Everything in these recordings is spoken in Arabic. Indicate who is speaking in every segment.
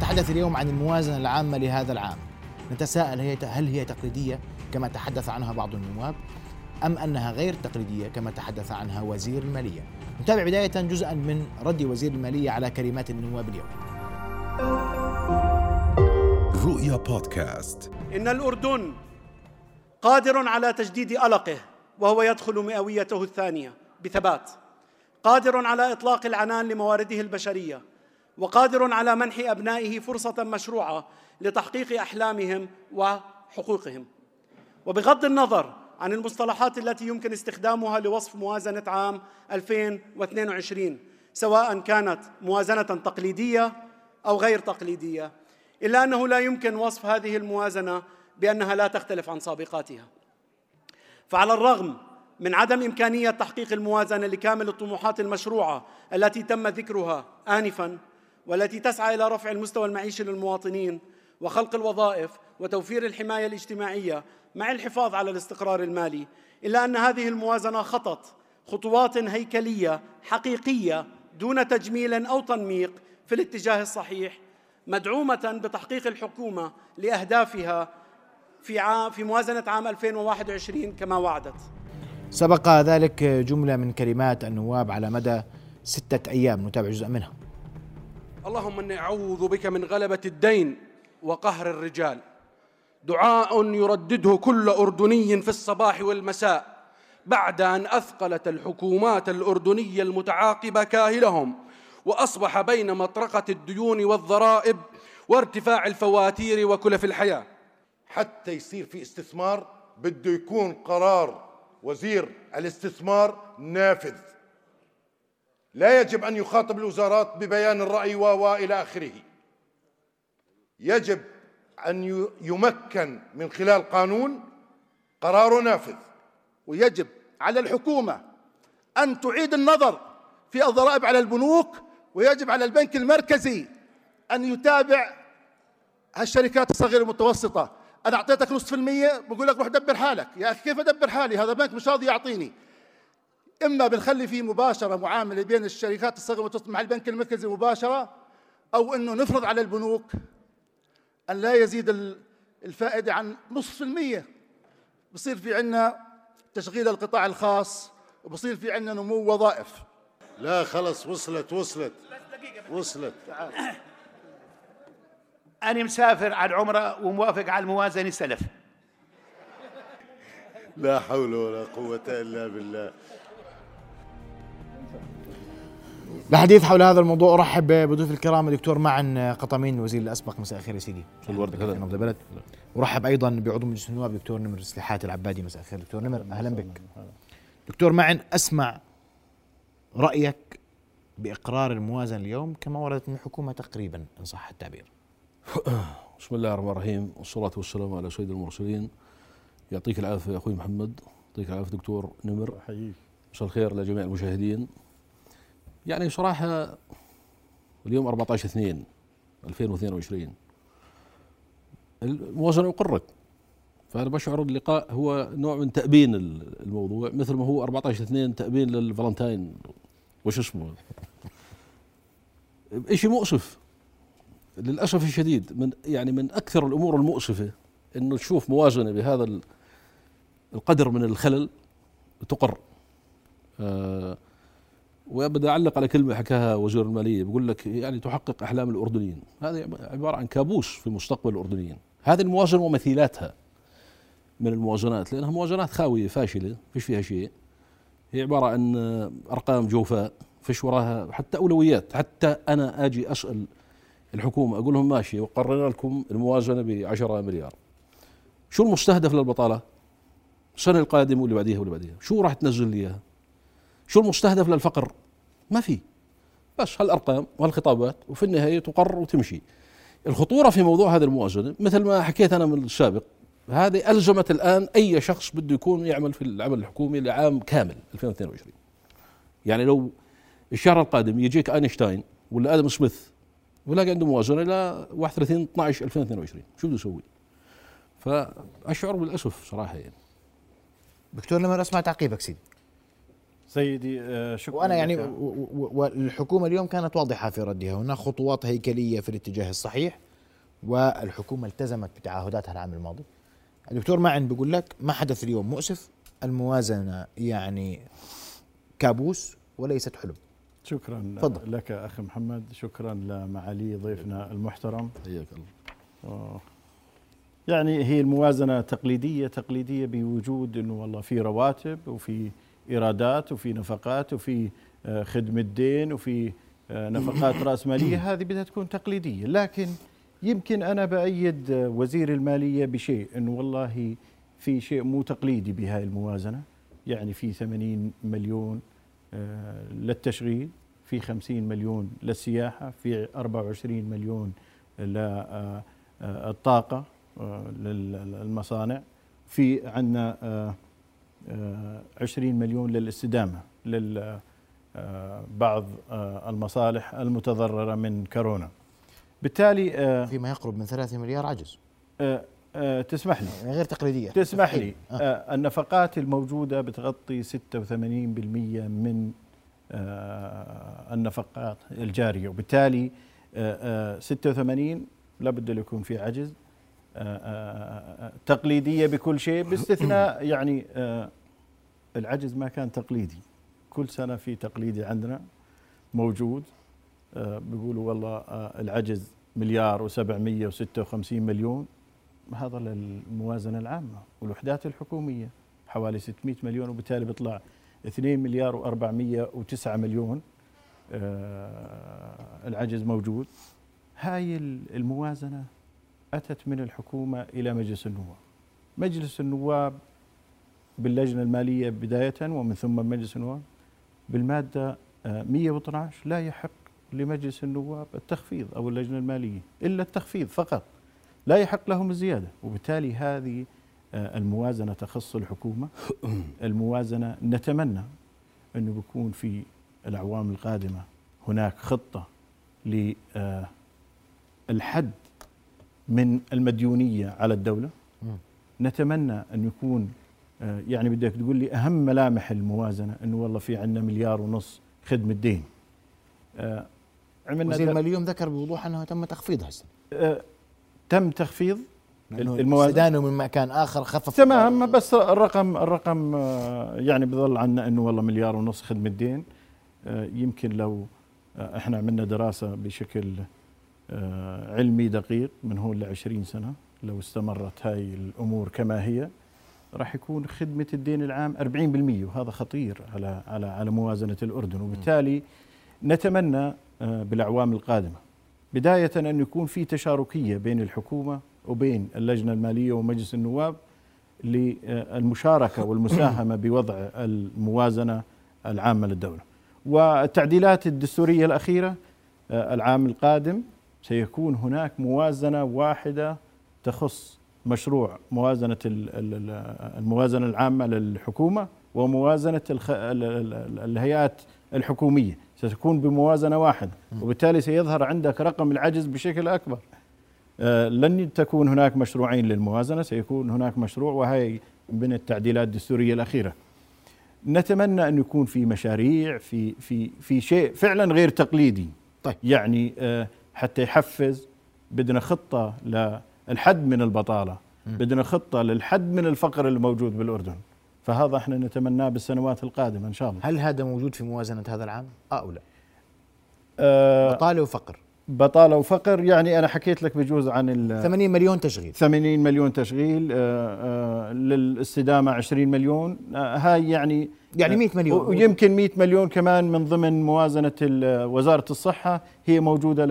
Speaker 1: نتحدث اليوم عن الموازنة العامة لهذا العام. نتساءل هي هل هي تقليدية كما تحدث عنها بعض النواب أم أنها غير تقليدية كما تحدث عنها وزير المالية؟ نتابع بداية جزءا من رد وزير المالية على كلمات النواب اليوم.
Speaker 2: رؤيا بودكاست.
Speaker 3: إن الأردن قادر على تجديد ألقه وهو يدخل مئويته الثانية بثبات. قادر على إطلاق العنان لموارده البشرية. وقادر على منح أبنائه فرصة مشروعة لتحقيق أحلامهم وحقوقهم. وبغض النظر عن المصطلحات التي يمكن استخدامها لوصف موازنة عام 2022 سواء كانت موازنة تقليدية أو غير تقليدية إلا أنه لا يمكن وصف هذه الموازنة بأنها لا تختلف عن سابقاتها. فعلى الرغم من عدم إمكانية تحقيق الموازنة لكامل الطموحات المشروعة التي تم ذكرها آنفاً والتي تسعى إلى رفع المستوى المعيشي للمواطنين وخلق الوظائف وتوفير الحماية الاجتماعية مع الحفاظ على الاستقرار المالي إلا أن هذه الموازنة خطت خطوات هيكلية حقيقية دون تجميل أو تنميق في الاتجاه الصحيح مدعومة بتحقيق الحكومة لأهدافها في عام في موازنة عام 2021 كما وعدت.
Speaker 1: سبق ذلك جملة من كلمات النواب على مدى ستة أيام نتابع جزء منها.
Speaker 4: اللهم إني أعوذ بك من غلبة الدين وقهر الرجال. دعاء يردده كل أردني في الصباح والمساء بعد أن أثقلت الحكومات الأردنية المتعاقبة كاهلهم وأصبح بين مطرقة الديون والضرائب وارتفاع الفواتير وكلف الحياة
Speaker 5: حتى يصير في استثمار بده يكون قرار وزير الاستثمار نافذ لا يجب أن يخاطب الوزارات ببيان الرأي و آخره. يجب أن يمكن من خلال قانون قرار نافذ.
Speaker 6: ويجب على الحكومة أن تعيد النظر في الضرائب على البنوك ويجب على البنك المركزي أن يتابع هالشركات الصغيرة المتوسطة. أنا أعطيتك نصف المية بقول لك روح دبر حالك. يا أخي كيف أدبر حالي؟ هذا بنك مش راضي يعطيني. إما بنخلي فيه مباشرة معاملة بين الشركات الصغيرة والمتوسطه مع البنك المركزي مباشرة أو إنه نفرض على البنوك أن لا يزيد الفائدة عن نصف في المية. بصير في عندنا تشغيل القطاع الخاص وبصير في عندنا نمو وظائف.
Speaker 5: لا خلص وصلت وصلت. وصلت.
Speaker 7: أنا مسافر على العمرة وموافق على الموازنة سلف.
Speaker 5: لا حول ولا قوة إلا بالله.
Speaker 1: لحديث حول هذا الموضوع أرحب بضيوف الكرام الدكتور معن قطمين الوزير الأسبق مساء الخير يا سيدي.
Speaker 8: الورد
Speaker 1: في نبض البلد ورحب أيضا بعضو مجلس النواب دكتور نمر سليحات العبادي. مساء الخير دكتور نمر. أهلا بك. دكتور معن أسمع رأيك بإقرار الموازنه اليوم كما وردت من الحكومة تقريبا إن صح التعبير.
Speaker 8: بسم الله الرحمن الرحيم والصلاة والسلام على سيد المرسلين. يعطيك العافية أخوي محمد. يعطيك العافية دكتور نمر.
Speaker 6: حييك
Speaker 8: مساء الخير لجميع المشاهدين. يعني صراحة اليوم 14 2 2022 الموازنة أقرك فأنا بشعر اللقاء هو نوع من تأبين الموضوع مثل ما هو 14 2 تأبين للفالنتاين. وش اسمه؟ شيء مؤسف. للأسف الشديد من يعني من أكثر الأمور المؤسفة إنه تشوف موازنه بهذا القدر من الخلل تقر. آه وبدي اعلق على كلمة حكاها وزير المالية بيقول لك يعني تحقق أحلام الأردنيين. هذا عبارة عن كابوس في مستقبل الأردنيين. هذه الموازنة ومثيلاتها من الموازنات لأنها موازنات خاوية فاشلة فيش فيها شيء. هي عبارة عن أرقام جوفاء فيش وراها حتى أولويات. حتى أنا آجي أسأل الحكومة أقول لهم ماشي وقررنا لكم الموازنة ب 10 مليار. شو المستهدف للبطالة؟ السنة القادمة واللي بعديها واللي بعديها. شو راح تنزل لي إياها؟ شو المستهدف للفقر؟ ما في. بس هالأرقام وهالخطابات وفي النهاية تقرر وتمشي. الخطورة في موضوع هذه الموازنه مثل ما حكيت أنا من السابق هذه ألزمت الآن أي شخص بده يكون يعمل في العمل الحكومي لعام كامل 2022 يعني لو الشهر القادم يجيك آينشتاين ولا آدم سميث ولاقي عنده موازنه إلى 31 12 2022 شو بده يسوي؟ فأشعر بالأسف صراحة يعني.
Speaker 1: دكتور لما اسمع تعقيبك سيدي؟
Speaker 9: سيدي آه، شكرا
Speaker 1: وأنا يعني والحكومة اليوم كانت واضحة في ردها. هناك خطوات هيكلية في الاتجاه الصحيح والحكومة التزمت بتعهداتها العام الماضي. الدكتور معن بيقول لك ما حدث اليوم مؤسف الموازنة يعني كابوس وليست حلم.
Speaker 9: شكرا
Speaker 1: تفضل.
Speaker 9: لك أخي محمد شكرا لمعالي ضيفنا المحترم.
Speaker 8: حياك الله.
Speaker 9: آه. يعني هي الموازنة تقليدية تقليدية بوجود انه والله في رواتب وفي إيرادات وفي نفقات وفي آه، خدمة دين وفي آه، نفقات رأسمالية هذه بدها تكون تقليدية. لكن يمكن أنا بأيد آه، وزير المالية بشيء انه والله في شيء مو تقليدي بهاي الموازنة. يعني في 80 مليون آه، للتشغيل في 50 مليون للسياحة في 24 مليون للطاقة للمصانع. في عندنا 20 مليون للاستدامة لل آه، بعض آه، المصالح المتضررة من كورونا. بالتالي آه،
Speaker 1: فيما يقرب من 3 مليار عجز.
Speaker 9: آه، آه، تسمح لي.
Speaker 1: غير تقليدية.
Speaker 9: تسمح لي.
Speaker 1: آه.
Speaker 9: آه. النفقات الموجودة بتغطي 86% من آه النفقات الجارية. وبالتالي آه آه 86 لابد يكون في عجز. تقليدية بكل شيء باستثناء يعني آه العجز ما كان تقليدي. كل سنة في تقليدي عندنا موجود. آه بيقولوا والله آه العجز مليار و756 مليون. هذا للموازنة العامة والوحدات الحكومية. حوالي 600 مليون وبالتالي بيطلع 2 مليار و409 مليون. العجز موجود. هاي الموازنة أتت من الحكومة إلى مجلس النواب. مجلس النواب باللجنة المالية بداية ومن ثم مجلس النواب بالمادة آه، 112 لا يحق لمجلس النواب التخفيض أو اللجنة المالية إلا التخفيض فقط. لا يحق لهم الزيادة وبالتالي هذه آه، الموازنة تخص الحكومة. الموازنة نتمنى أنه بيكون في الأعوام القادمة هناك خطة للحد من المديونية على الدولة. نتمنى أن يكون آه، يعني بدك تقول لي أهم ملامح الموازنة أنه والله في عندنا مليار ونص خدمة دين آه، عملنا
Speaker 1: وزير الماليه ذكر بوضوح أنه تم تخفيضها
Speaker 9: السنة تم تخفيض
Speaker 1: استدانوا من مكان آخر خفف
Speaker 9: تمام بس الرقم الرقم آه، يعني بظل عنا إنه والله مليار ونص خدمه دين يمكن لو إحنا عملنا دراسة بشكل علمي دقيق من هون ل 20 سنة لو استمرت هاي الأمور كما هي راح يكون خدمة الدين العام 40% وهذا خطير على على على موازنة الأردن وبالتالي نتمنى آه، بالأعوام القادمة بداية أن يكون في تشاركية بين الحكومة وبين اللجنة المالية ومجلس النواب للمشاركة والمساهمة بوضع الموازنة العامة للدولة. والتعديلات الدستورية الأخيرة آه، العام القادم سيكون هناك موازنة واحدة تخص مشروع موازنة ال- ال- ال- الموازنة العامة للحكومة وموازنة الخ- ال- ال- ال- الهيئات الحكومية ستكون بموازنة واحدة وبالتالي سيظهر عندك رقم العجز بشكل أكبر. آه، لن تكون هناك مشروعين للموازنة سيكون هناك مشروع وهي من التعديلات الدستورية الأخيرة. نتمنى أن يكون في مشاريع في في في شيء فعلا غير تقليدي.
Speaker 1: طيب.
Speaker 9: يعني آه، حتى يحفز بدنا خطة للحد من البطالة، بدنا خطة للحد من الفقر الموجود بالأردن. فهذا إحنا نتمناه بالسنوات القادمة إن شاء الله.
Speaker 1: هل هذا موجود في موازنة هذا العام؟ أو لا؟
Speaker 9: آه،
Speaker 1: بطالة وفقر
Speaker 9: بطالة وفقر يعني أنا حكيت لك بجوز عن ال
Speaker 1: 80 مليون تشغيل.
Speaker 9: 80 مليون تشغيل آه، آه، للاستدامة 20 مليون آه، هاي يعني
Speaker 1: يعني 100 مليون.
Speaker 9: ويمكن 100 مليون كمان من ضمن موازنة وزارة الصحة هي موجودة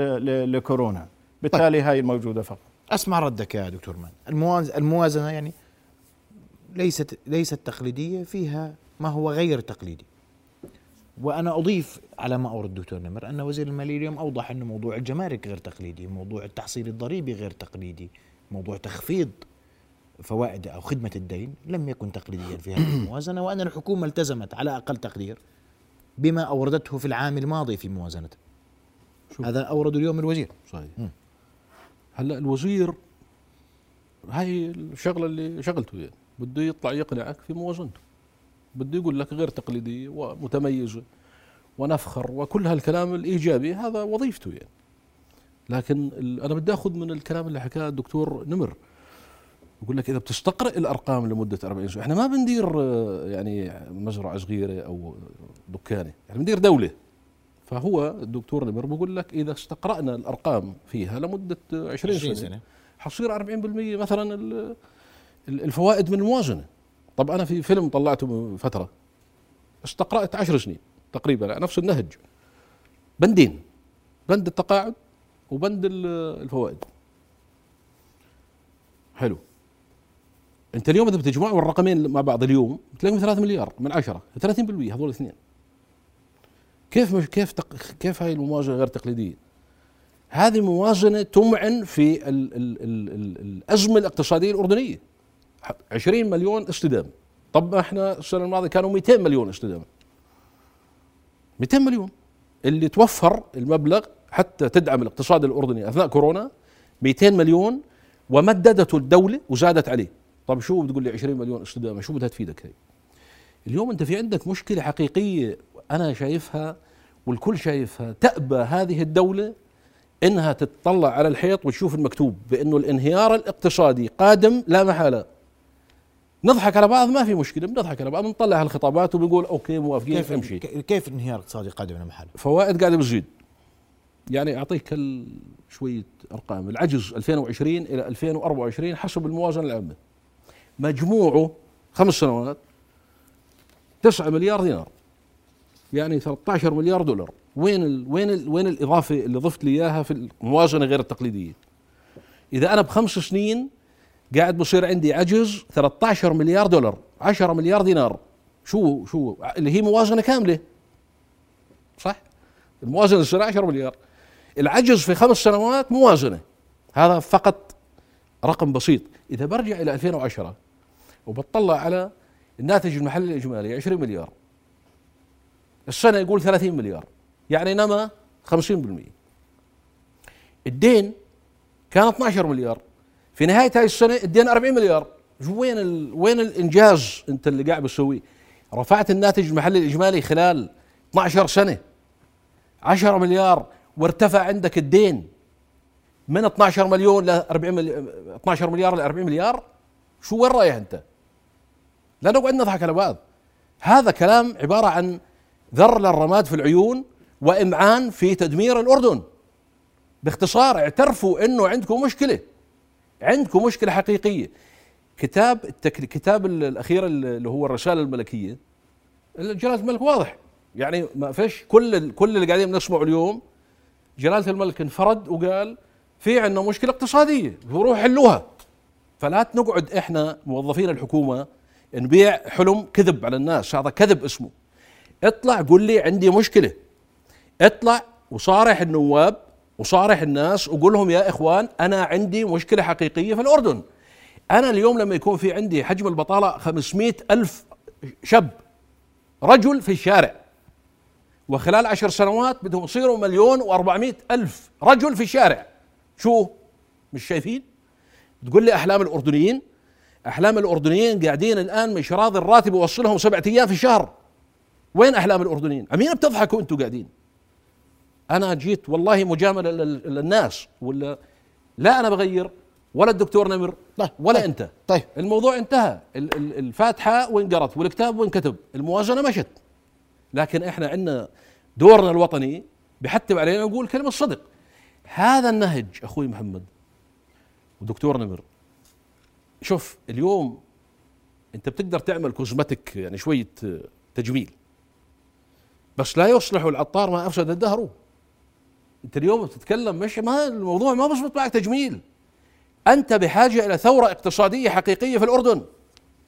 Speaker 9: لكورونا. بالتالي هاي الموجودة فقط.
Speaker 1: أسمع ردك يا دكتور مان. المواز- الموازنة يعني ليست ليست تقليدية فيها ما هو غير تقليدي. وأنا أضيف على ما أورد الدكتور نمر أن وزير المالية اليوم أوضح انه موضوع الجمارك غير تقليدي موضوع التحصيل الضريبي غير تقليدي موضوع تخفيض فوائد أو خدمة الدين لم يكن تقليديا في هذه الموازنة وأن الحكومة التزمت على أقل تقدير بما أوردته في العام الماضي في موازنته
Speaker 8: شوف.
Speaker 1: هذا اورده اليوم الوزير
Speaker 8: صحيح. هلا الوزير هاي الشغلة اللي شغلته يعني بده يطلع يقنعك في موازنته بده يقول لك غير تقليديه ومتميزه ونفخر وكل هالكلام الإيجابي هذا وظيفته يعني. لكن أنا بدي آخذ من الكلام اللي حكاه الدكتور نمر. يقول لك إذا بتستقرئ الأرقام لمدة 40 سنه إحنا ما بندير آه، يعني مزرعة صغيرة أو دكانة إحنا بندير دولة. فهو الدكتور نمر بقول لك إذا استقرأنا الأرقام فيها لمدة 20, 20 سنة, سنة. حصير 40% مثلا الفوائد من الموازنة. طب أنا في فيلم طلعته من فترة استقرأت عشر سنين تقريبا نفس النهج. بندين بند التقاعد وبند الفوائد. حلو. أنت اليوم إذا بتجمعوا الرقمين مع بعض اليوم بتلاقيهم 3 مليار من 10 30% هذول الاثنين كيف مش كيف تق... كيف هاي الموازنه غير تقليدية؟ هذه موازنه تمعن في ال ال ال الأزمة الاقتصادية الأردنية. 20 مليون استدامه طب إحنا السنة الماضية كانوا 200 مليون استدامه 200 مليون. اللي توفر المبلغ حتى تدعم الاقتصاد الأردني أثناء كورونا 200 مليون ومددته الدولة وزادت عليه. طب شو بتقول لي 20 مليون استدامه شو بدها تفيدك هي؟ اليوم أنت في عندك مشكلة حقيقية أنا شايفها والكل شايفها. تأبى هذه الدولة إنها تتطلع على الحيط وتشوف المكتوب بأنه الانهيار الاقتصادي قادم لا محالة. نضحك على بعض ما في مشكلة بنضحك على بعض بنطلع هالخطابات وبنقول أوكي موافقين
Speaker 1: كيف
Speaker 8: امشي
Speaker 1: كيف الانهيار الاقتصادي قادم على محل؟
Speaker 8: فوائد قاعدة بتزيد يعني أعطيك شوية أرقام. العجز 2020 إلى 2024 حسب الموازنة العامة. مجموعه خمس سنوات 9 مليار دينار. يعني 13 مليار دولار. وين ال وين ال وين الإضافة اللي ضفت لي إياها في الموازنة غير التقليدية؟ إذا أنا بخمس سنين قاعد بصير عندي عجز 13 مليار دولار 10 مليار دينار. شو شو؟ اللي هي موازنة كاملة. صح؟ الموازنة السنة 10 مليار. العجز في خمس سنوات موازنة. هذا فقط رقم بسيط. إذا برجع إلى 2010 وبطلع على الناتج المحلي الإجمالي 20 مليار. السنة يقول 30 مليار. يعني نما 50% الدين كان 12 مليار. في نهاية هاي السنة ادينا 40 مليار. وين ال... وين الإنجاز أنت اللي قاعد بتسويه؟ رفعت الناتج المحلي الإجمالي خلال 12 سنة. 10 مليار وارتفع عندك الدين. من 12 مليون ل 40 مليار 12 مليار ل 40 مليار شو وين رايح أنت؟ لا نقعد نضحك على بعض. هذا كلام عبارة عن ذر للرماد في العيون وإمعان في تدمير الأردن. باختصار اعترفوا إنه عندكم مشكلة. عندكم مشكلة حقيقية. كتاب التك... كتاب الأخير اللي هو الرسالة الملكية جلالة الملك واضح. يعني ما فيش كل كل اللي قاعدين نسمعه اليوم جلالة الملك انفرد وقال في عندنا مشكلة اقتصادية روحوا حلوها. فلا نقعد إحنا موظفين الحكومة نبيع حلم كذب على الناس هذا كذب اسمه. اطلع قول لي عندي مشكلة. اطلع وصارح النواب وصارح الناس وقول لهم يا إخوان أنا عندي مشكلة حقيقية في الأردن. أنا اليوم لما يكون في عندي حجم البطالة 500 ألف شاب رجل في الشارع وخلال عشر سنوات بدهم يصيروا مليون و400 ألف رجل في الشارع. شو؟ مش شايفين؟ تقول لي أحلام الأردنيين؟ أحلام الأردنيين قاعدين الآن مش راضي الراتب يوصلهم سبعة أيام في الشهر. وين أحلام الأردنيين؟ أمين بتضحكوا أنتوا قاعدين؟ أنا جيت والله مجاملة للناس ولا لا أنا بغير ولا الدكتور نمر طيب ولا طيب أنت.
Speaker 1: طيب.
Speaker 8: الموضوع انتهى. الفاتحة وانقرت والكتاب وانكتب. الموازنة مشت. لكن إحنا عندنا دورنا الوطني بحتم علينا نقول كلمة صدق هذا النهج أخوي محمد ودكتور نمر. شوف اليوم أنت بتقدر تعمل كوزمتك يعني شوية تجميل. بس لا يصلح العطار ما أفسد الدهر. انت اليوم بتتكلم مش ما الموضوع ما بس معك تجميل. أنت بحاجة إلى ثورة اقتصادية حقيقية في الأردن.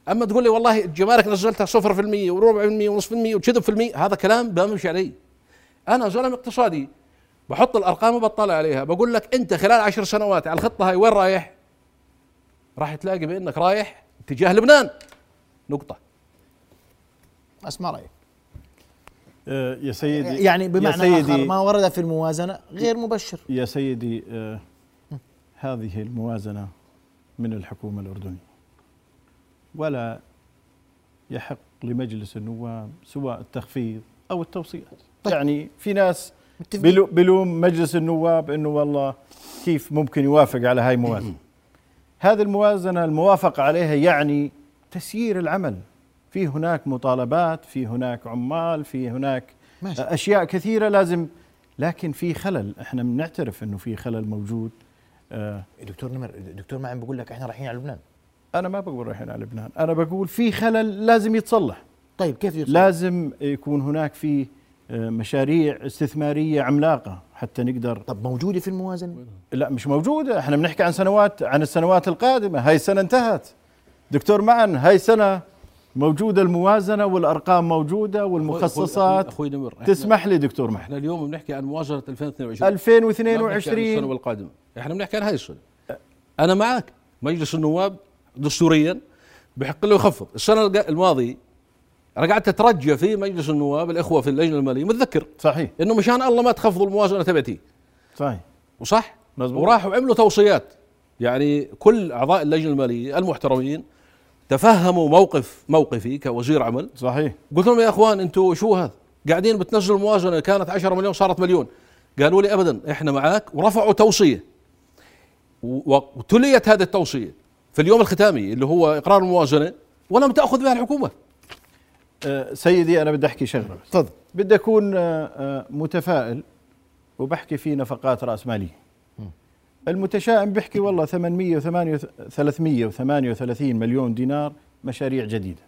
Speaker 8: أما تقول لي والله الجمارك نزلتها 0% وربع في المية ونصف في المية وكذب في المية هذا كلام بمشي علي أنا زلمه اقتصادي. بحط الأرقام وبطلع عليها. بقول لك أنت خلال عشر سنوات على الخطة هاي وين رايح؟ راح تلاقي بأنك رايح اتجاه لبنان.
Speaker 1: نقطة. أسمع
Speaker 9: رأيك. يا سيدي
Speaker 1: يعني بمعنى يا سيدي آخر ما ورد في الموازنة غير مبشر.
Speaker 9: يا سيدي آه، هذه الموازنة من الحكومة الأردنية. ولا يحق لمجلس النواب سواء التخفيض أو التوصيات.
Speaker 1: طيب.
Speaker 9: يعني في ناس بلوم مجلس النواب إنه والله كيف ممكن يوافق على هاي الموازنة. هذه الموازنة الموافقة عليها يعني تسيير العمل. في هناك مطالبات في هناك عمال في هناك
Speaker 1: ماشي.
Speaker 9: أشياء كثيرة لازم لكن في خلل. إحنا بنعترف إنه في خلل موجود. آه
Speaker 1: دكتور نمر دكتور معن بقول لك إحنا رايحين على لبنان.
Speaker 9: أنا ما بقول رايحين على لبنان. أنا بقول في خلل لازم يتصلح.
Speaker 1: طيب كيف يتصل؟
Speaker 9: لازم يكون هناك في آه، مشاريع استثمارية عملاقة حتى نقدر.
Speaker 1: طب موجودة في الموازنة؟
Speaker 9: لا مش موجودة. إحنا بنحكي عن سنوات عن السنوات القادمة. هاي السنة انتهت. دكتور معن هاي سنه موجودة الموازنة والأرقام موجودة والمخصصات.
Speaker 8: أخوي نمر.
Speaker 9: تسمح لي دكتور معن
Speaker 8: إحنا اليوم بنحكي عن موازنه 2022 ما بنحكي عن السنة
Speaker 9: 2022
Speaker 8: والقادمة. إحنا بنحكي عن هاي السنة. أنا معك. مجلس النواب دستوريا بحق له يخفض. السنة الق- الماضيه أنا قعدت اترجى في مجلس النواب الإخوة في اللجنة المالية. متذكر؟
Speaker 9: صحيح.
Speaker 8: إنه مشان الله ما تخفضوا الموازنة تبعتي.
Speaker 9: صحيح.
Speaker 8: وصح؟
Speaker 9: مزبوط.
Speaker 8: وراحوا عملوا توصيات. يعني كل أعضاء اللجنة المالية المحترمين تفهموا موقف موقفي كوزير عمل.
Speaker 9: صحيح.
Speaker 8: قلت لهم يا إخوان أنتم شو هذا؟ قاعدين بتنزلوا الموازنة كانت 10 مليون صارت مليون. قالوا لي ابدا إحنا معاك ورفعوا توصية. و- وتليت هذه التوصية في اليوم الختامي اللي هو إقرار الموازنة ولم تأخذ بها الحكومة.
Speaker 9: آه، سيدي أنا بدي أحكي شغلة بس.
Speaker 1: تفضل.
Speaker 9: بدي أكون آه، آه، متفائل وبحكي في نفقات راس ماليه المتشائم بيحكي والله 808 338 مليون دينار مشاريع جديدة.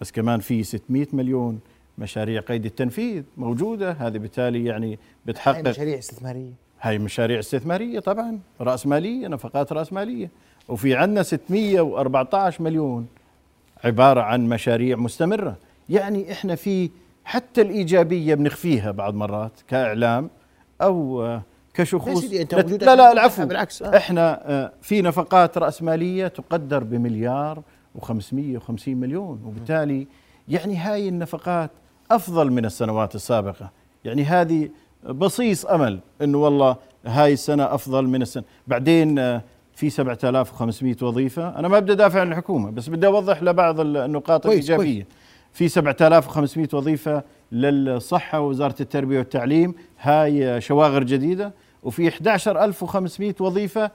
Speaker 9: بس كمان في 600 مليون مشاريع قيد التنفيذ موجودة. هذه بالتالي يعني
Speaker 1: هاي
Speaker 9: بتحقق
Speaker 1: مشاريع استثمارية.
Speaker 9: هاي مشاريع استثمارية طبعا رأس مالية نفقات رأس مالية. وفي عندنا 614 مليون عبارة عن مشاريع مستمرة. يعني إحنا في حتى الإيجابية بنخفيها بعض مرات كإعلام
Speaker 1: أو
Speaker 9: كشخوص.
Speaker 1: أنت
Speaker 9: نت-
Speaker 1: وجودك
Speaker 9: لا لا العفو.
Speaker 1: بالعكس، آه.
Speaker 9: إحنا آه، في نفقات رأس مالية تقدر بمليار و550 مليون وبالتالي يعني هاي النفقات أفضل من السنوات السابقة. يعني هذه بصيص أمل إنه والله هاي السنة أفضل من السنة بعدين آه، في 7500 وظيفة. أنا ما بدي أدافع عن الحكومة بس بدي أوضح لبعض النقاط
Speaker 1: كويس،
Speaker 9: الإيجابية. في 7500 وظيفة للصحة ووزارة التربية والتعليم. هاي شواغر جديدة. وفي 11500 وظيفة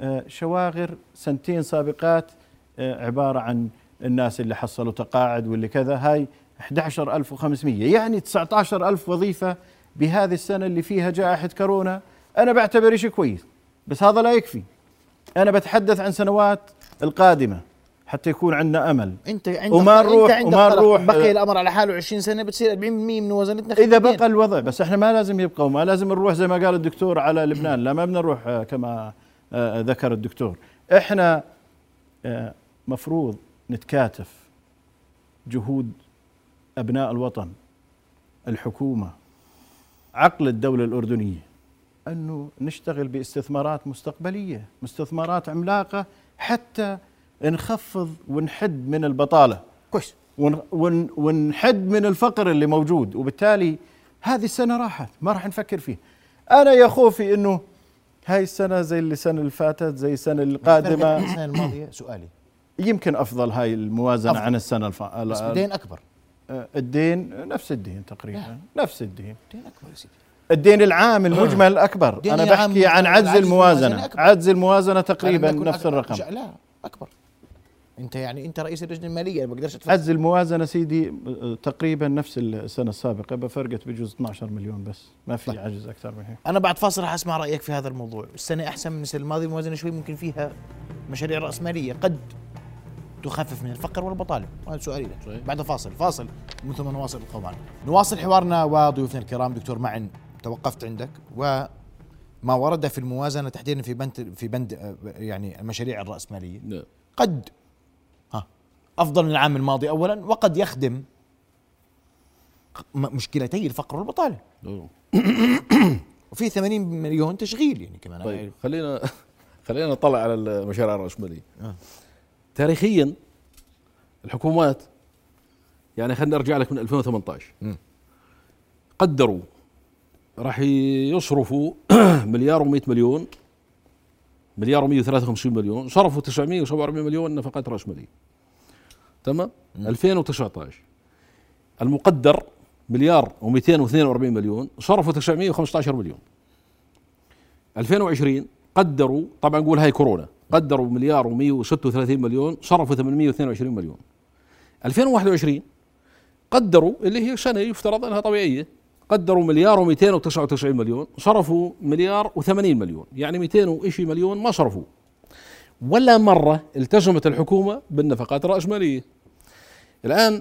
Speaker 9: آه، شواغر سنتين سابقات آه، عبارة عن الناس اللي حصلوا تقاعد واللي كذا. هاي 11500 يعني 19000 وظيفة بهذه السنة اللي فيها جائحة كورونا. أنا بعتبر شيء كويس بس هذا لا يكفي. أنا بتحدث عن سنوات القادمة. حتى يكون عندنا أمل
Speaker 1: أنت عندك
Speaker 9: وما نروح- وما. نروح-
Speaker 1: بقي الأمر على حاله 20 سنة بتصير 40% من موازنتنا إذا.
Speaker 9: بقى الوضع بس إحنا ما لازم يبقى وما لازم نروح زي ما قال الدكتور على لبنان لا ما بدنا نروح آه، كما آه، ذكر الدكتور إحنا آه، مفروض نتكاتف جهود أبناء الوطن الحكومة عقل الدولة الأردنية أنه نشتغل باستثمارات مستقبلية مستثمرات عملاقة حتى نخفض ونحد من البطالة.
Speaker 1: كويس.
Speaker 9: ون ون ونحد من الفقر اللي موجود وبالتالي هذه السنة راحت ما راح نفكر فيه أنا يا خوفي إنه هاي السنة زي اللي السنة اللي فاتت زي السنة القادمة.
Speaker 1: السنة الماضية. سؤالي.
Speaker 9: يمكن أفضل هاي الموازنة
Speaker 1: أفضل.
Speaker 9: عن السنة الفا...
Speaker 1: بس الدين أكبر.
Speaker 9: الدين نفس الدين تقريبا. نفس الدين.
Speaker 1: الدين أكبر يا سيدي.
Speaker 9: الدين العام المجمل أكبر.
Speaker 1: الدين أنا
Speaker 9: بحكي عن عجز
Speaker 1: الموازنة.
Speaker 9: عجز الموازنة تقريبا نفس. الرقم.
Speaker 1: لا أكبر. انت يعني انت رئيس اللجنة المالية ما بقدرش
Speaker 9: عجز الموازنه سيدي تقريبا نفس السنة السابقه بفرقت بجوز 12 مليون بس ما في
Speaker 1: طيب.
Speaker 9: عجز أكثر من هيك.
Speaker 1: أنا بعد فاصل راح أسمع رأيك في هذا الموضوع. السنة أحسن من السنة الماضية الموازنه شوي ممكن فيها مشاريع رأسمالية قد تخفف من الفقر والبطالة. هذا سؤالي لك.
Speaker 8: صحيح.
Speaker 1: بعد فاصل فاصل من ثم نواصل معنا نواصل حوارنا وضيوفنا الكرام. دكتور معن توقفت عندك. وما ورد في الموازنة تحديدا في بند في بند يعني المشاريع الرأسمالية.
Speaker 8: نعم.
Speaker 1: قد أفضل من العام الماضي اولا وقد يخدم م- مشكلتي الفقر والبطالة. وفي 80 مليون تشغيل يعني كمان
Speaker 8: طيب خلينا خلينا نطلع على المشاريع الرأسمالية.
Speaker 1: آه.
Speaker 8: تاريخيا الحكومات يعني خلينا نرجع لك من 2018
Speaker 1: مم.
Speaker 8: قدروا راح يصرفوا مليار و100 مليون مليار و153 مليون صرفوا 947 مليون نفقات رأسمالية. تمام؟ 2019 المقدر مليار و242 مليون صرفوا 915 مليون. 2020 قدروا طبعا نقول هاي كورونا قدروا مليار و136 مليون صرفوا 822 مليون. 2021 قدروا اللي هي سنة يفترض أنها طبيعية قدروا مليار و299 مليون صرفوا مليار و80 مليون. يعني 200 وإشي مليون ما صرفوا. ولا مرة التزمت الحكومة بالنفقات الرأسمالية. الآن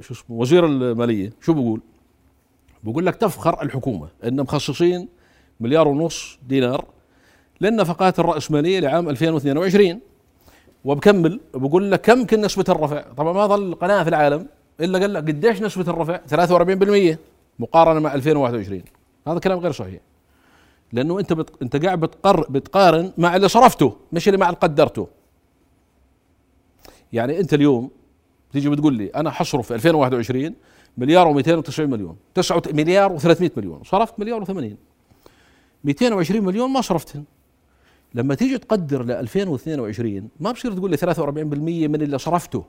Speaker 8: شو اسمه وزير المالية شو بقول؟ بقول لك تفخر الحكومة أن مخصصين مليار ونص دينار للنفقات الرأسمالية لعام 2022 وبكمل بقول لك كم كان نسبة الرفع؟ طبعا ما ظل قناة في العالم إلا قال لك قديش نسبة الرفع؟ 43% مقارنة مع 2021 هذا كلام غير صحيح. لأنه أنت بت... أنت قاعد بتقر... بتقارن مع اللي صرفته مش اللي مع اللي قدرته. يعني أنت اليوم تيجي بتقول لي أنا حصرف في 2021 مليار و290 مليون 9 مليار و300 مليون صرفت مليار و80 220 مليون ما صرفتهم. لما تيجي تقدر ل 2022 ما بصير تقول لي 43% من اللي صرفته.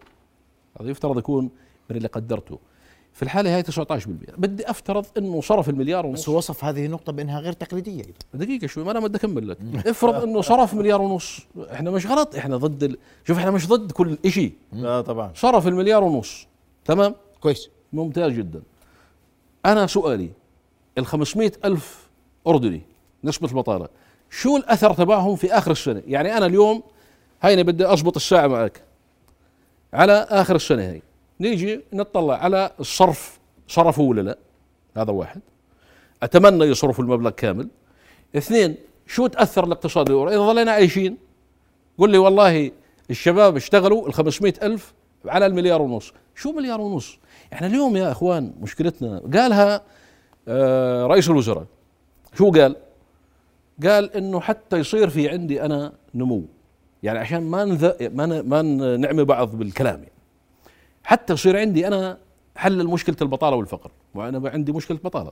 Speaker 8: هذا يفترض يكون من اللي قدرته. في الحالة هاي 19% بدي أفترض إنه صرف المليار ونص.
Speaker 1: بس هو وصف هذه النقطة بأنها غير تقليدية
Speaker 8: دقيقة شوي ما أنا بدي أكمل لك. افرض إنه صرف مليار ونص. إحنا مش غلط إحنا ضد ال... شوف إحنا مش ضد كل شيء
Speaker 9: لا طبعا.
Speaker 8: صرف المليار ونص. تمام؟
Speaker 1: كويس.
Speaker 8: ممتاز جدا. أنا سؤالي ال 500 ألف أردني نسبة البطالة شو الأثر تبعهم في آخر السنة؟ يعني أنا اليوم هيني بدي اضبط الساعة معك. على آخر السنة هي نيجي نطلع على الصرف صرفوا ولا لا؟ هذا واحد. أتمنى يصرفوا المبلغ كامل. اثنين شو تأثر الاقتصاد إذا ظلينا عايشين قل لي والله الشباب اشتغلوا ال 500 ألف على المليار ونص. شو مليار ونص؟ إحنا اليوم يا إخوان مشكلتنا قالها آه رئيس الوزراء. شو قال؟ قال إنه حتى يصير في عندي أنا نمو. يعني عشان ما. ما نعمي بعض بالكلام. يعني. حتى يصير عندي أنا حل مشكله البطالة والفقر. وأنا عندي مشكلة بطالة.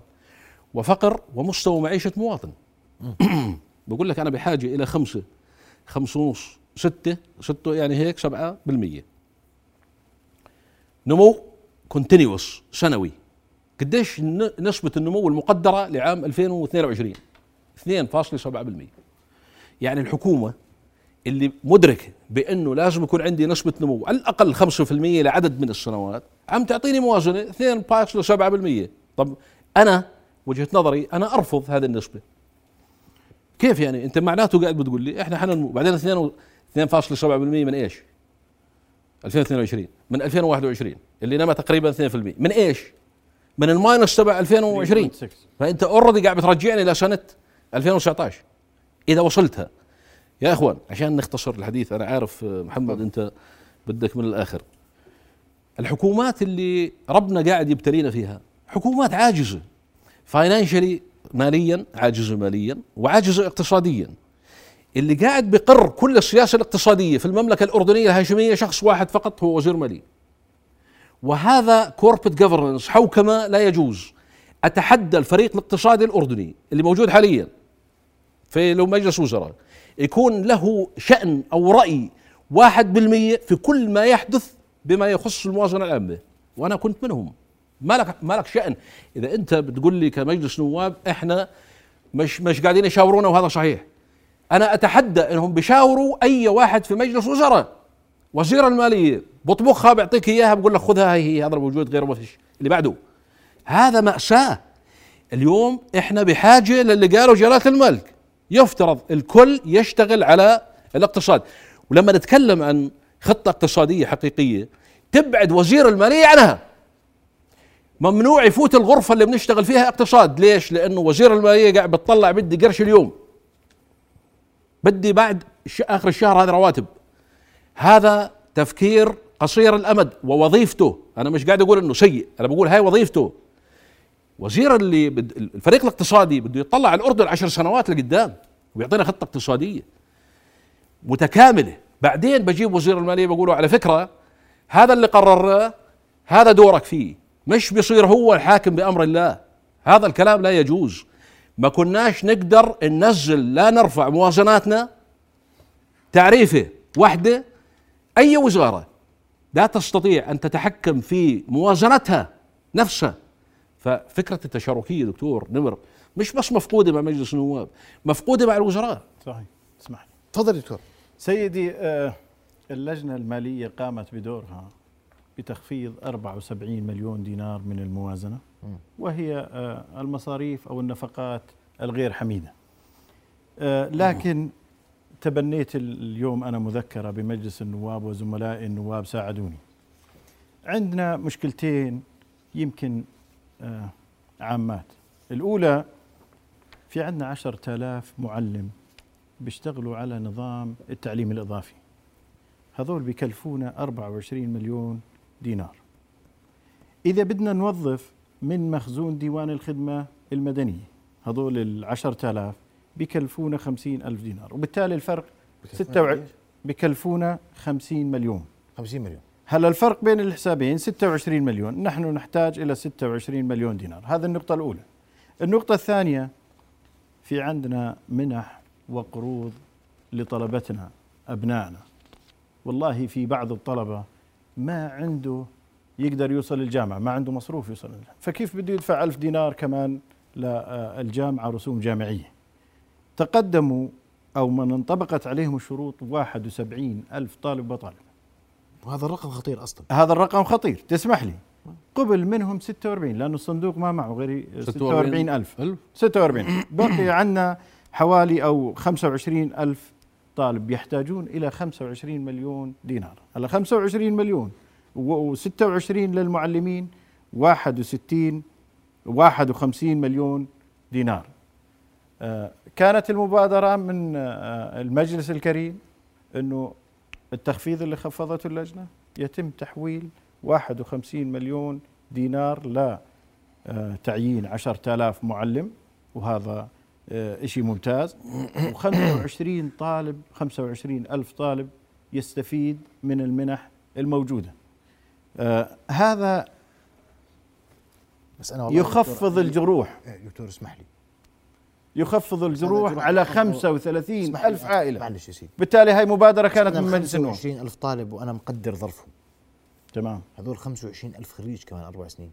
Speaker 8: وفقر ومستوى معيشة مواطن. بقول لك أنا بحاجة إلى خمسة خمسة ونص ستة ستة يعني هيك سبعة بالمية. نمو كونتينيوس سنوي. قديش نسبة النمو المقدرة لعام 2022 2.7% يعني الحكومة اللي مدركة بأنه لازم يكون عندي نسبة نمو على الأقل 5% لعدد من السنوات. عم تعطيني موازنة 2.7% طب أنا وجهة نظري أنا أرفض هذه النسبة كيف يعني؟ أنت معناته قاعد بتقول لي إحنا حننمو بعدين 2 2.7% من إيش؟ 2022 من 2021 اللي نما تقريبا 2% من إيش؟ من ال minus تبع 2020
Speaker 9: 3.6.
Speaker 8: فأنت already قاعد بترجعني لسنه 2019 إذا وصلتها يا إخوان عشان نختصر الحديث أنا عارف آه، محمد أنت بدك من الآخر. الحكومات اللي ربنا قاعد يبتلينا فيها حكومات عاجزة. فاينانشلي ماليا عاجزة ماليا وعاجزة اقتصاديا. اللي قاعد بقر كل السياسة الاقتصادية في المملكة الأردنية الهاشمية شخص واحد فقط هو وزير ماليه وهذا كوربت جفرنس حوكمة لا يجوز. أتحدى الفريق الاقتصادي الأردني اللي موجود حاليا في لو مجلس وزراء. يكون له شأن أو رأي واحد بالمية في كل ما يحدث بما يخص الموازنة العامة وأنا كنت منهم. ما لك ما لك شأن. إذا أنت بتقول لي كمجلس نواب إحنا مش مش قاعدين يشاورونا وهذا صحيح. أنا أتحدى إنهم بيشاوروا أي واحد في مجلس وزراء وزير المالية. بطبخها بيعطيك إياها بقول لك خذها هي هي هذا موجود غيره ما فيش اللي بعده. هذا مأساة. اليوم إحنا بحاجة للي قاله جلالة الملك. يفترض الكل يشتغل على الاقتصاد. ولما نتكلم عن خطة اقتصادية حقيقية تبعد وزير المالية عنها. ممنوع يفوت الغرفة اللي بنشتغل فيها اقتصاد. ليش؟ لأنه وزير المالية قاعد بتطلع بدي قرش اليوم. بدي بعد آخر الشهر هذه رواتب. هذا تفكير قصير الأمد ووظيفته. أنا مش قاعد أقول أنه سيء أنا بقول هاي وظيفته. وزير اللي بد الفريق الاقتصادي بده يطلع على الأردن عشر سنوات لقدام ويعطينا خطة اقتصادية متكاملة. بعدين بجيب وزير المالية بقول على فكرة هذا اللي قررناه هذا دورك فيه. مش بيصير هو الحاكم بأمر الله. هذا الكلام لا يجوز. ما كناش نقدر ننزل لا نرفع موازناتنا تعريفة وحده أي وزارة. لا تستطيع أن تتحكم في موازنتها نفسها. ففكرة التشاركية دكتور نمر مش بس مفقودة مع مجلس النواب مفقودة مع الوزراء.
Speaker 9: صحيح. اسمح لي.
Speaker 1: تفضل دكتور.
Speaker 9: سيدي آه، اللجنة المالية قامت بدورها بتخفيض 74 مليون دينار من الموازنة وهي آه، المصاريف أو النفقات الغير حميدة. آه، لكن تبنيت اليوم أنا مذكرة بمجلس النواب وزملائي النواب ساعدوني. عندنا مشكلتين يمكن عامات. الأولى في عندنا عشرة آلاف معلم بيشتغلوا على نظام التعليم الإضافي. هذول بيكلفونا 24 مليون دينار. إذا بدنا نوظف من مخزون ديوان الخدمة المدنية هذول العشرة آلاف بيكلفونا 50 ألف دينار. وبالتالي الفرق 26 بيكلفونا 50 مليون.
Speaker 1: 50 مليون.
Speaker 9: هلا الفرق بين الحسابين 26 مليون نحن نحتاج إلى 26 مليون دينار. هذه النقطة الأولى. النقطة الثانية في عندنا منح وقروض لطلبتنا أبنائنا. والله في بعض الطلبة ما عنده يقدر يوصل الجامعة ما عنده مصروف يوصل الجامعة فكيف بده يدفع ألف دينار كمان للجامعة رسوم جامعية؟ تقدموا أو من انطبقت عليهم الشروط 71 ألف طالب وطالب
Speaker 1: وهذا الرقم خطير أصلا.
Speaker 9: هذا الرقم خطير. تسمح لي. قبل منهم 46 لأنه الصندوق ما معه غير 46 ألف.
Speaker 8: ألف؟
Speaker 9: 46 بقي عندنا حوالي أو 25 ألف طالب يحتاجون إلى 25 مليون دينار. هلا 25 مليون و26 للمعلمين 61 51 مليون دينار. آه، كانت المبادرة من آه، المجلس الكريم أنه التخفيض اللي خفضته اللجنة؟ يتم تحويل 51 مليون دينار ل آه، تعيين 10000 معلم وهذا آه، شيء ممتاز. و25 طالب 25 ألف طالب يستفيد من المنح الموجودة. آه، هذا
Speaker 1: بس أنا والله
Speaker 9: يخفض
Speaker 1: دكتور-
Speaker 9: الجروح.
Speaker 1: إيه، دكتور اسمح لي.
Speaker 9: يخفض الجروح على
Speaker 1: يخفض-
Speaker 9: 35
Speaker 1: اسمح لي،
Speaker 9: ألف عائلة.
Speaker 1: معلش يا سيدي.
Speaker 9: بالتالي هاي مبادرة كانت من مجلس النواب
Speaker 1: 25 ألف طالب وأنا مقدر ظرفهم.
Speaker 9: تمام.
Speaker 1: هذول 25 ألف خريج كمان أربع سنين.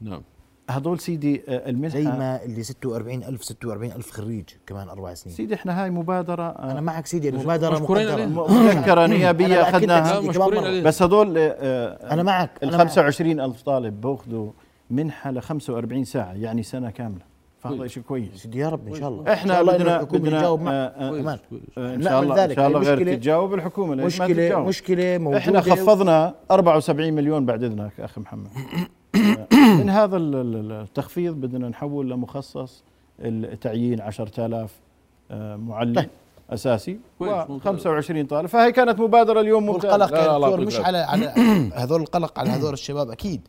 Speaker 8: نعم.
Speaker 9: هذول سيدي آه، المنحة
Speaker 1: زي ما اللي 46 ألف 46 ألف خريج كمان أربع سنين.
Speaker 9: سيدي إحنا هاي مبادرة آه،
Speaker 1: أنا معك سيدي المبادرة مقدرة.
Speaker 9: مذكرة نيابية أخذناها. بس هذول آه،
Speaker 1: أنا معك
Speaker 9: ال
Speaker 1: أنا معك.
Speaker 9: 25 ألف طالب بأخذوا منحة ل 45 ساعة يعني سنة كاملة. فهذا شيء كويس.
Speaker 1: سيدي يا رب إن شاء الله.
Speaker 9: إحنا
Speaker 1: إن شاء الله
Speaker 9: بدنا بدنا
Speaker 1: تجاوب معك.
Speaker 9: آه، آه، آه،
Speaker 1: إن
Speaker 9: شاء الله إن
Speaker 1: ذلك.
Speaker 9: شاء الله غير
Speaker 1: مشكلة-
Speaker 9: تتجاوب الحكومة ليش ما
Speaker 1: مشكلة
Speaker 9: تتجاوب
Speaker 1: مشكلة موجودة.
Speaker 9: إحنا خفضنا 74 مليون بعد إذنك أخي محمد. آه، من هذا ال- ال- التخفيض بدنا نحول لمخصص التعيين 10000 آه، معلم
Speaker 1: طيب.
Speaker 9: أساسي
Speaker 8: كويس، ممتاز.
Speaker 9: و25 طالب. فهي كانت مبادرة اليوم ممتازه
Speaker 1: والقلق
Speaker 8: لا، لا،
Speaker 1: يا
Speaker 8: لا،
Speaker 1: دكتور مش. على على هذول القلق على هذول الشباب. أكيد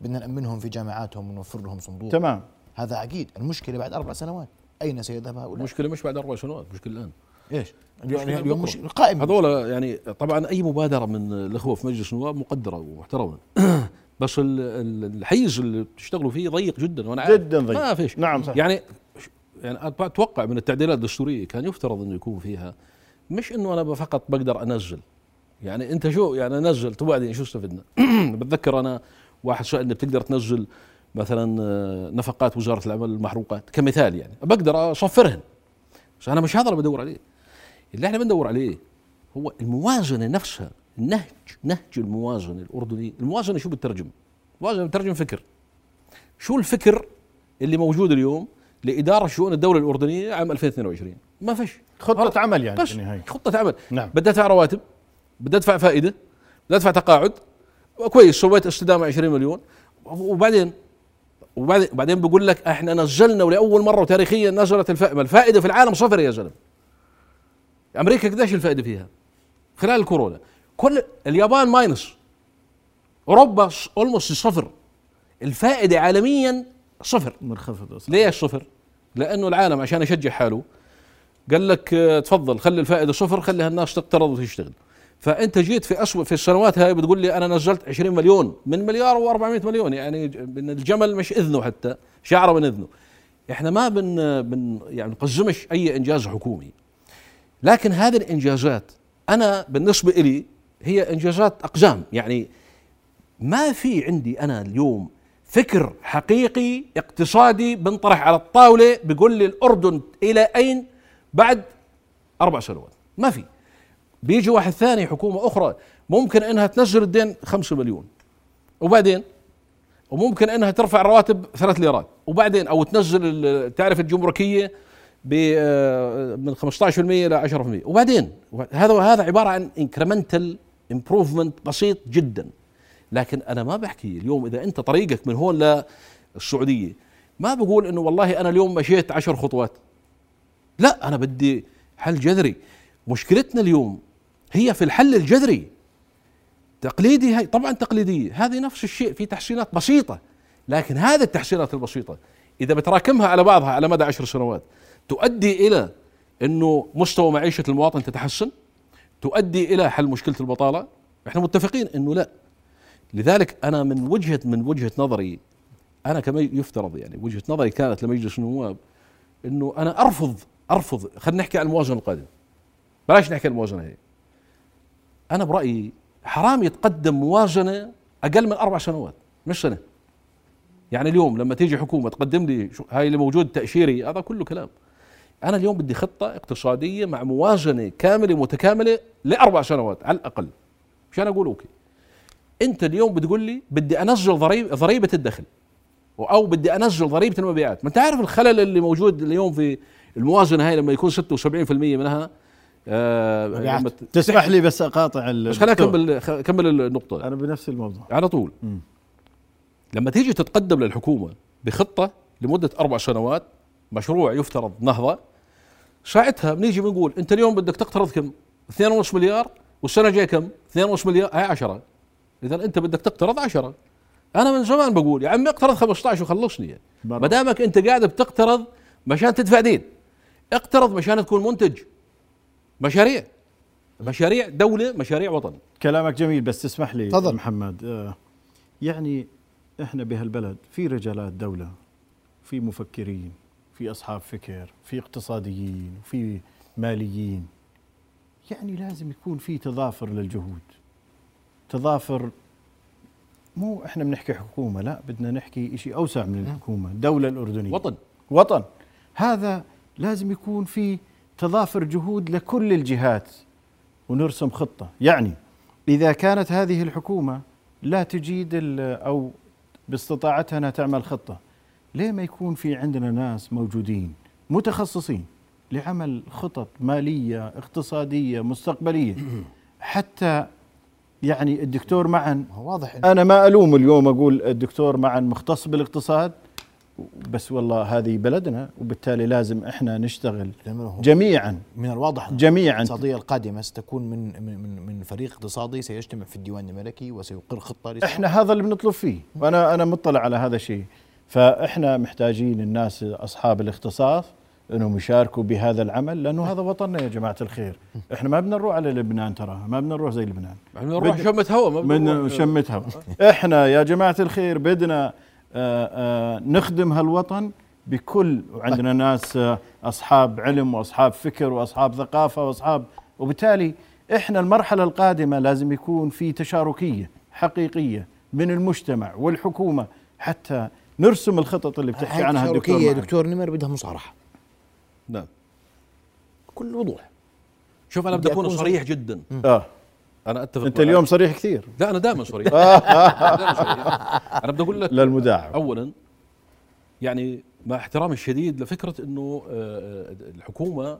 Speaker 1: بدنا نأمنهم في جامعاتهم ونوفر لهم صندوق.
Speaker 9: تمام.
Speaker 1: هذا أكيد المشكلة بعد أربع سنوات أين سيذهب هؤلاء؟
Speaker 8: المشكلة مش بعد أربع سنوات مشكلة
Speaker 1: الآن إيش؟
Speaker 8: مشكلة
Speaker 1: اليوم. مش قائم
Speaker 8: هذول يعني طبعا أي مبادرة من الإخوة في مجلس النواب مقدرة ومحترمة بس ال- ال- الحيز اللي بتشتغلوا فيه ضيق جدا وأنا عارف
Speaker 9: جدا ضيق.
Speaker 8: ما فيش
Speaker 9: نعم صح.
Speaker 8: يعني يعني أتوقع من التعديلات الدستورية كان يفترض إنه يكون فيها مش إنه أنا فقط بقدر أنزل يعني أنت شو يعني نزلت وبعدين شو استفدنا؟ بتذكر أنا واحد سالني بتقدر تنزل مثلا آه، نفقات وزارة العمل المحروقات كمثال يعني. بقدر اصفرهن بس أنا مش هذا اللي بدور عليه. اللي إحنا بندور عليه هو الموازنة نفسها. النهج نهج الموازنة الاردني الموازنة شو بتترجم؟ الموازنة بتترجم فكر. شو الفكر اللي موجود اليوم لإدارة شؤون الدولة الأردنية عام 2022 ما فيش.
Speaker 9: خطة عمل يعني
Speaker 8: بس
Speaker 9: في النهاية.
Speaker 8: خطة عمل.
Speaker 9: نعم.
Speaker 8: بدي ادفع رواتب بدي ادفع فائدة بدي ادفع تقاعد. كويس سويت استدامة 20 مليون. وبعدين وبعدين بعدين بقول لك إحنا نزلنا ولأول مرة وتاريخيا نزلت الفائده الفائدة في العالم صفر يا زلمه أمريكا قديش الفائدة فيها؟ خلال الكورونا. كل اليابان minus. أوروبا اولموست صفر. الفائدة عالميا صفر.
Speaker 9: منخفض.
Speaker 8: ليش صفر؟ لأنه العالم عشان يشجع حاله. قال لك آه، تفضل خلي الفائدة صفر خلي هالناس تقترض وتشتغل. فأنت جيت في اسوء في السنوات هاي بتقول لي أنا نزلت 20 مليون من مليار و400 مليون يعني من الجمل مش إذنه حتى شعره من إذنه. إحنا ما بن بن يعني نقزمش أي إنجاز حكومي. لكن هذه الإنجازات أنا بالنسبة لي هي إنجازات أقزام. يعني ما في عندي أنا اليوم فكر حقيقي اقتصادي بنطرح على الطاولة بيقول لي الأردن إلى أين بعد أربع سنوات. ما في. بيجي واحد ثاني حكومة أخرى ممكن إنها تنزل الدين خمسة مليون. وبعدين؟ وممكن إنها ترفع الرواتب ثلاث ليرات. وبعدين؟ أو تنزل التعرفه الجمركية ب آه، من 15% إلى 10% وبعدين؟ هذا هذا عبارة عن incremental improvement بسيط جدا. لكن أنا ما بحكي اليوم إذا أنت طريقك من هون للسعودية ما بقول إنه والله أنا اليوم مشيت عشر خطوات. لا أنا بدي حل جذري. مشكلتنا اليوم هي في الحل الجذري. تقليدي هي طبعا تقليدية. هذه نفس الشيء في تحسينات بسيطة. لكن هذه التحسينات البسيطة إذا بتراكمها على بعضها على مدى عشر سنوات تؤدي إلى إنه مستوى معيشة المواطن تتحسن تؤدي إلى حل مشكلة البطالة. إحنا متفقين إنه لا. لذلك أنا من وجهه من وجهة نظري أنا كما يفترض يعني وجهة نظري كانت لمجلس النواب إنه أنا ارفض أرفض. خلينا نحكي عن الموازنة القادمة. بلاش نحكي عن الموازنة هي. أنا برأيي حرام يتقدم موازنه أقل من أربع سنوات مش سنة. يعني اليوم لما تيجي حكومة تقدم لي هاي اللي موجود تأشيري هذا كله كلام. أنا اليوم بدي خطة اقتصادية مع موازنه كاملة متكاملة لأربع سنوات على الأقل. مشان أقول أوكي. أنت اليوم بتقول لي بدي أنزل ضريبة الدخل أو بدي أنزل ضريبة المبيعات. ما أنت عارف الخلل اللي موجود اليوم في الموازنه هاي لما يكون 76% منها
Speaker 9: آه تسمح لي بس أقاطع
Speaker 8: بس خليني أكمل كمل النقطة.
Speaker 9: أنا بنفس الموضوع.
Speaker 8: على طول. م. لما تيجي تتقدم للحكومة بخطة لمدة أربع سنوات مشروع يفترض نهضة ساعتها بنيجي بنقول أنت اليوم بدك تقترض كم؟ 2.5 مليار والسنة الجاية كم؟ 2.5 مليار هاي 10 اذا أنت بدك تقترض 10 أنا من زمان بقول يا عمي اقترض 15 وخلصني. ما دامك أنت قاعد بتقترض مشان تدفع دين. اقترض مشان تكون منتج. مشاريع. مشاريع دولة مشاريع وطن.
Speaker 9: كلامك جميل بس تسمح لي تفضل. محمد آه يعني إحنا بهالبلد في رجالات دولة في مفكرين في أصحاب فكر في اقتصاديين في ماليين. يعني لازم يكون في تضافر للجهود. تضافر مو إحنا بنحكي حكومة لا بدنا نحكي شيء أوسع من الحكومة الدولة الأردنية.
Speaker 8: وطن.
Speaker 9: وطن. هذا لازم يكون في تضافر جهود لكل الجهات ونرسم خطة. يعني إذا كانت هذه الحكومة لا تجيد أو باستطاعتها أنها تعمل خطة ليه ما يكون في عندنا ناس موجودين متخصصين لعمل خطط مالية اقتصادية مستقبلية؟ حتى يعني الدكتور معا واضح أنا ما ألوم اليوم أقول الدكتور معا مختص بالإقتصاد بس والله هذه بلدنا وبالتالي لازم إحنا نشتغل جميعا
Speaker 1: من الواضح
Speaker 9: جميعا.
Speaker 1: الاقتصادية القادمة ستكون من من من فريق اقتصادي سيجتمع في الديوان الملكي وسيقر خطة
Speaker 9: إحنا هذا اللي بنطلب فيه. وأنا أنا مطلع على هذا الشيء. فإحنا محتاجين الناس أصحاب الاختصاص إنهم يشاركوا بهذا العمل لأنه هذا وطننا يا جماعة الخير. إحنا ما بدنا نروح على لبنان ترى ما بدنا نروح زي لبنان.
Speaker 8: إحنا نروح شمة هواء ما
Speaker 9: بدنا شمة هواء إحنا يا جماعة الخير بدنا نخدم هالوطن بكل وعندنا ناس أصحاب علم وأصحاب فكر وأصحاب ثقافة وأصحاب وبالتالي إحنا المرحلة القادمة لازم يكون في تشاركية حقيقية من المجتمع والحكومة حتى نرسم الخطط اللي بتحكي عنها الدكتور
Speaker 1: يا دكتور نمر بدها مصارحة.
Speaker 8: نعم. بكل وضوح. شوف أنا بدي أكون صريح جدا.
Speaker 9: آه. أنا أتفق أنت اليوم صريح كثير.
Speaker 8: لا أنا دائما صريح. أنا بدي أقول لك
Speaker 9: للمداعب
Speaker 8: اولا يعني مع احترامي الشديد لفكرة إنه الحكومة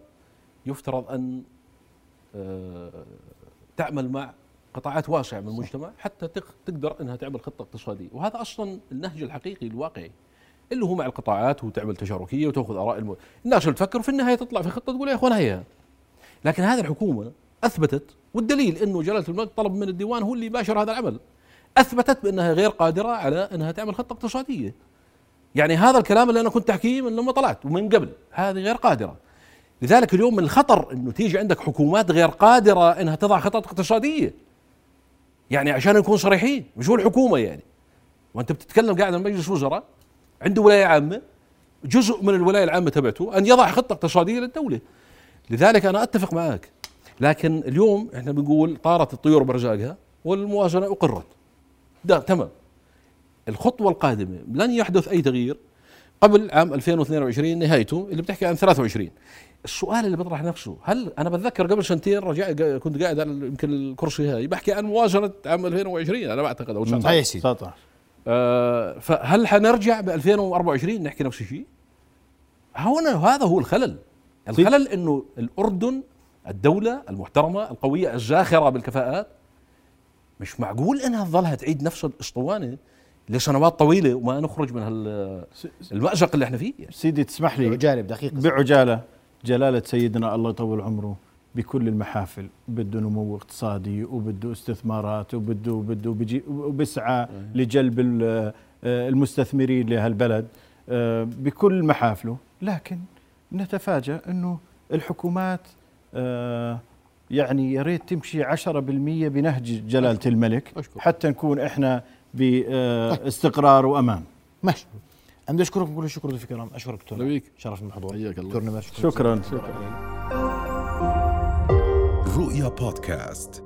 Speaker 8: يفترض أن تعمل مع قطاعات واسعة من المجتمع حتى تقدر إنها تعمل خطة اقتصادية. وهذا أصلا النهج الحقيقي الواقعي اللي هو مع القطاعات وتعمل تشاركية وتأخذ آراء الم... الناس اللي تفكر في النهاية تطلع في خطة تقول يا أخوان هيها لكن هذه الحكومة أثبتت والدليل إنه جلالة الملك طلب من الديوان هو اللي باشر هذا العمل. أثبتت بأنها غير قادرة على إنها تعمل خطة اقتصادية. يعني هذا الكلام اللي أنا كنت أحكيه من لما طلعت ومن قبل. هذه غير قادرة. لذلك اليوم من الخطر إنه تيجي عندك حكومات غير قادرة إنها تضع خطط اقتصادية. يعني عشان نكون صريحين مش هو الحكومة يعني. وأنت بتتكلم قاعد مجلس وزراء عنده ولاية عامة جزء من الولاية العامة تبعته أن يضع خطة اقتصادية للدولة. لذلك أنا أتفق معك. لكن اليوم إحنا بنقول طارت الطيور برجاقها والموازنه أقرت. ده تمام. الخطوة القادمة لن يحدث أي تغيير قبل عام 2022 نهايته اللي بتحكي عن 23 السؤال اللي بيطرح نفسه هل أنا بتذكر قبل سنتين رجع كنت قاعد على يمكن الكرسي هاي بحكي عن موازنه عام 2020 أنا بعتقد أو 19
Speaker 1: صحيح
Speaker 9: 19
Speaker 8: آه فهل حنرجع ب 2024 نحكي نفس الشيء؟ هنا هذا هو الخلل. الخلل إنه الأردن الدولة المحترمة القوية الزاخره بالكفاءات. مش معقول إنها تظلها تعيد نفس الأسطوانة لسنوات طويلة وما نخرج من هال- المأزق اللي إحنا فيه
Speaker 9: سيدي تسمح لي
Speaker 1: بعجالة بدقيقة.
Speaker 9: بعجالة. جلالة سيدنا الله يطول عمره بكل المحافل. بده نمو اقتصادي وبده استثمارات وبده وبده بيجي وبسعى لجلب ال- آه، المستثمرين لهالبلد. آه، بكل محافله. لكن نتفاجأ إنه الحكومات يعني يا ريت تمشي 10% بنهج جلالة الملك
Speaker 8: أشكر.
Speaker 9: حتى نكون إحنا باستقرار وأمان.
Speaker 1: ماشي. أنا بدي أشكركم كل الشكر ضيف الكرام. أشكرك دكتور.
Speaker 8: لبيك.
Speaker 1: شرف بالحضور
Speaker 8: حياك الله.
Speaker 1: نمر
Speaker 9: شكرا. شكرا.
Speaker 2: رؤيا بودكاست.